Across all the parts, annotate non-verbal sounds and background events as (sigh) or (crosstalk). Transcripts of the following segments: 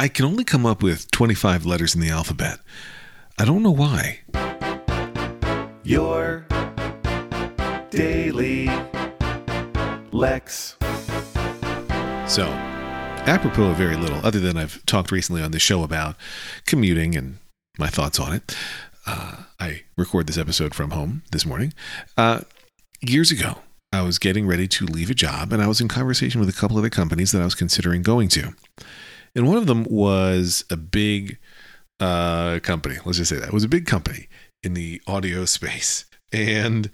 I can only come up with 25 letters in the alphabet. I don't know why. Your daily Lex. So, apropos of very little, other than I've talked recently on the show about commuting and my thoughts on it, uh, I record this episode from home this morning. Uh, years ago, I was getting ready to leave a job, and I was in conversation with a couple other companies that I was considering going to. And one of them was a big uh, company. Let's just say that it was a big company in the audio space. (laughs) And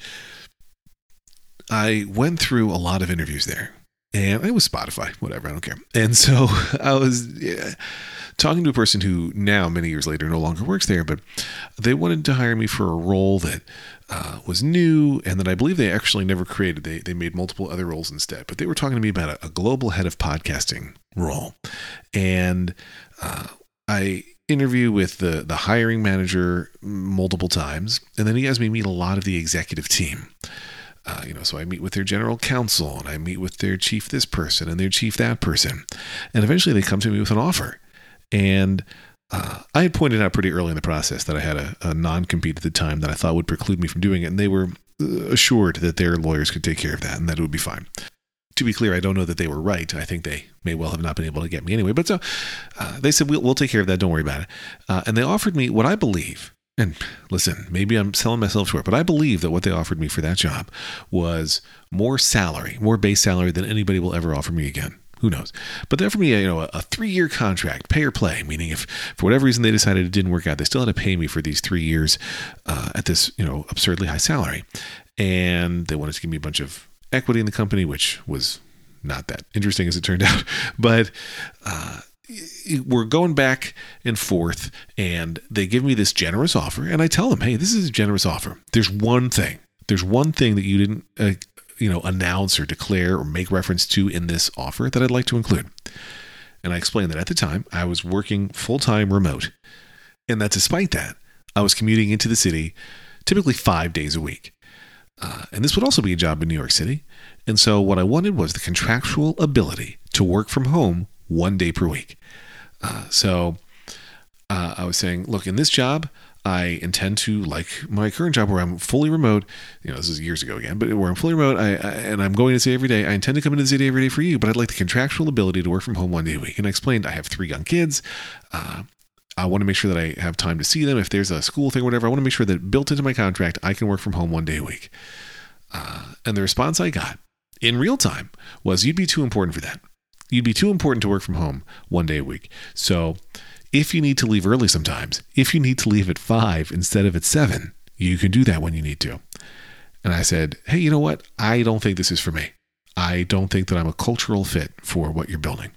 I went through a lot of interviews there. And it was Spotify, whatever, I don't care. And so (laughs) I was yeah, talking to a person who now, many years later, no longer works there, but they wanted to hire me for a role that uh, was new and that I believe they actually never created. They, they made multiple other roles instead. But they were talking to me about a, a global head of podcasting role. And uh, I interview with the, the hiring manager multiple times. And then he has me meet a lot of the executive team. Uh, you know, so I meet with their general counsel and I meet with their chief this person and their chief that person. And eventually they come to me with an offer. And uh, I had pointed out pretty early in the process that I had a, a non compete at the time that I thought would preclude me from doing it. And they were uh, assured that their lawyers could take care of that and that it would be fine. To be clear, I don't know that they were right. I think they may well have not been able to get me anyway. But so uh, they said, we'll, we'll take care of that. Don't worry about it. Uh, and they offered me what I believe and listen, maybe I'm selling myself short, but I believe that what they offered me for that job was more salary, more base salary than anybody will ever offer me again. Who knows? But they offered me a, you know, a three-year contract, pay or play, meaning if for whatever reason they decided it didn't work out, they still had to pay me for these three years uh, at this you know absurdly high salary, and they wanted to give me a bunch of equity in the company, which was not that interesting as it turned (laughs) out. But uh, we're going back and forth and they give me this generous offer and i tell them hey this is a generous offer there's one thing there's one thing that you didn't uh, you know announce or declare or make reference to in this offer that i'd like to include. And i explained that at the time i was working full-time remote. And that despite that i was commuting into the city typically five days a week. Uh, and this would also be a job in new york city. And so what i wanted was the contractual ability to work from home one day per week. Uh, so uh, I was saying, look, in this job, I intend to, like my current job where I'm fully remote, you know, this is years ago again, but where I'm fully remote I, I, and I'm going to city every day, I intend to come into the city every day for you, but I'd like the contractual ability to work from home one day a week. And I explained I have three young kids. Uh, I want to make sure that I have time to see them. If there's a school thing or whatever, I want to make sure that built into my contract, I can work from home one day a week. Uh, and the response I got in real time was, you'd be too important for that you'd be too important to work from home one day a week. So if you need to leave early sometimes, if you need to leave at five instead of at seven, you can do that when you need to. And I said, hey, you know what? I don't think this is for me. I don't think that I'm a cultural fit for what you're building.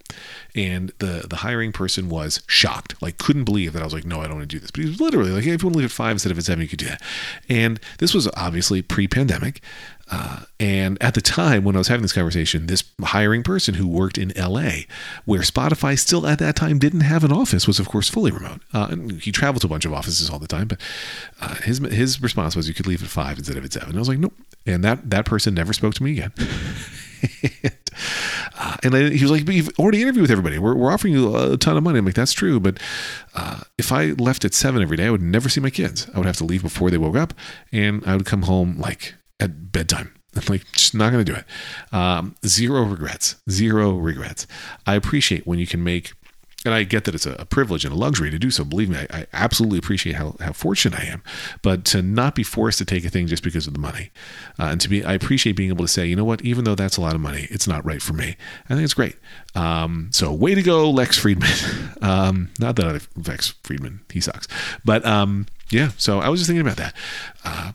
And the the hiring person was shocked, like couldn't believe that I was like, no, I don't want to do this. But he was literally like, hey, if you want to leave at five instead of at seven, you could do that. And this was obviously pre-pandemic. Uh, and at the time when I was having this conversation, this hiring person who worked in LA, where Spotify still at that time didn't have an office, was of course fully remote. Uh, and he traveled to a bunch of offices all the time, but uh, his his response was you could leave at five instead of at seven. I was like, nope. And that that person never spoke to me again. (laughs) and, (laughs) uh, and I, he was like, but you've already interviewed with everybody. We're, we're offering you a ton of money. I'm like, that's true. But uh, if I left at seven every day, I would never see my kids. I would have to leave before they woke up and I would come home like at bedtime. (laughs) I'm like, just not going to do it. Um, zero regrets. Zero regrets. I appreciate when you can make and I get that it's a, privilege and a luxury to do so. Believe me, I, I, absolutely appreciate how, how fortunate I am. But to not be forced to take a thing just because of the money, uh, and to be, I appreciate being able to say, you know what, even though that's a lot of money, it's not right for me. I think it's great. Um, so way to go, Lex Friedman. (laughs) um, not that I, Lex Friedman, he sucks. But um, yeah, so I was just thinking about that. Uh,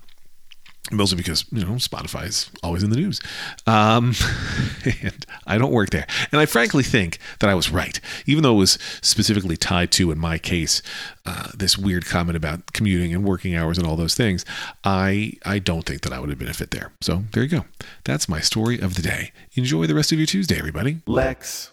mostly because you know Spotify is always in the news, um, (laughs) and I don't work there. And I frankly think that I was right, even though it was specifically tied to, in my case, uh, this weird comment about commuting and working hours and all those things. I I don't think that I would have been a fit there. So there you go. That's my story of the day. Enjoy the rest of your Tuesday, everybody. Lex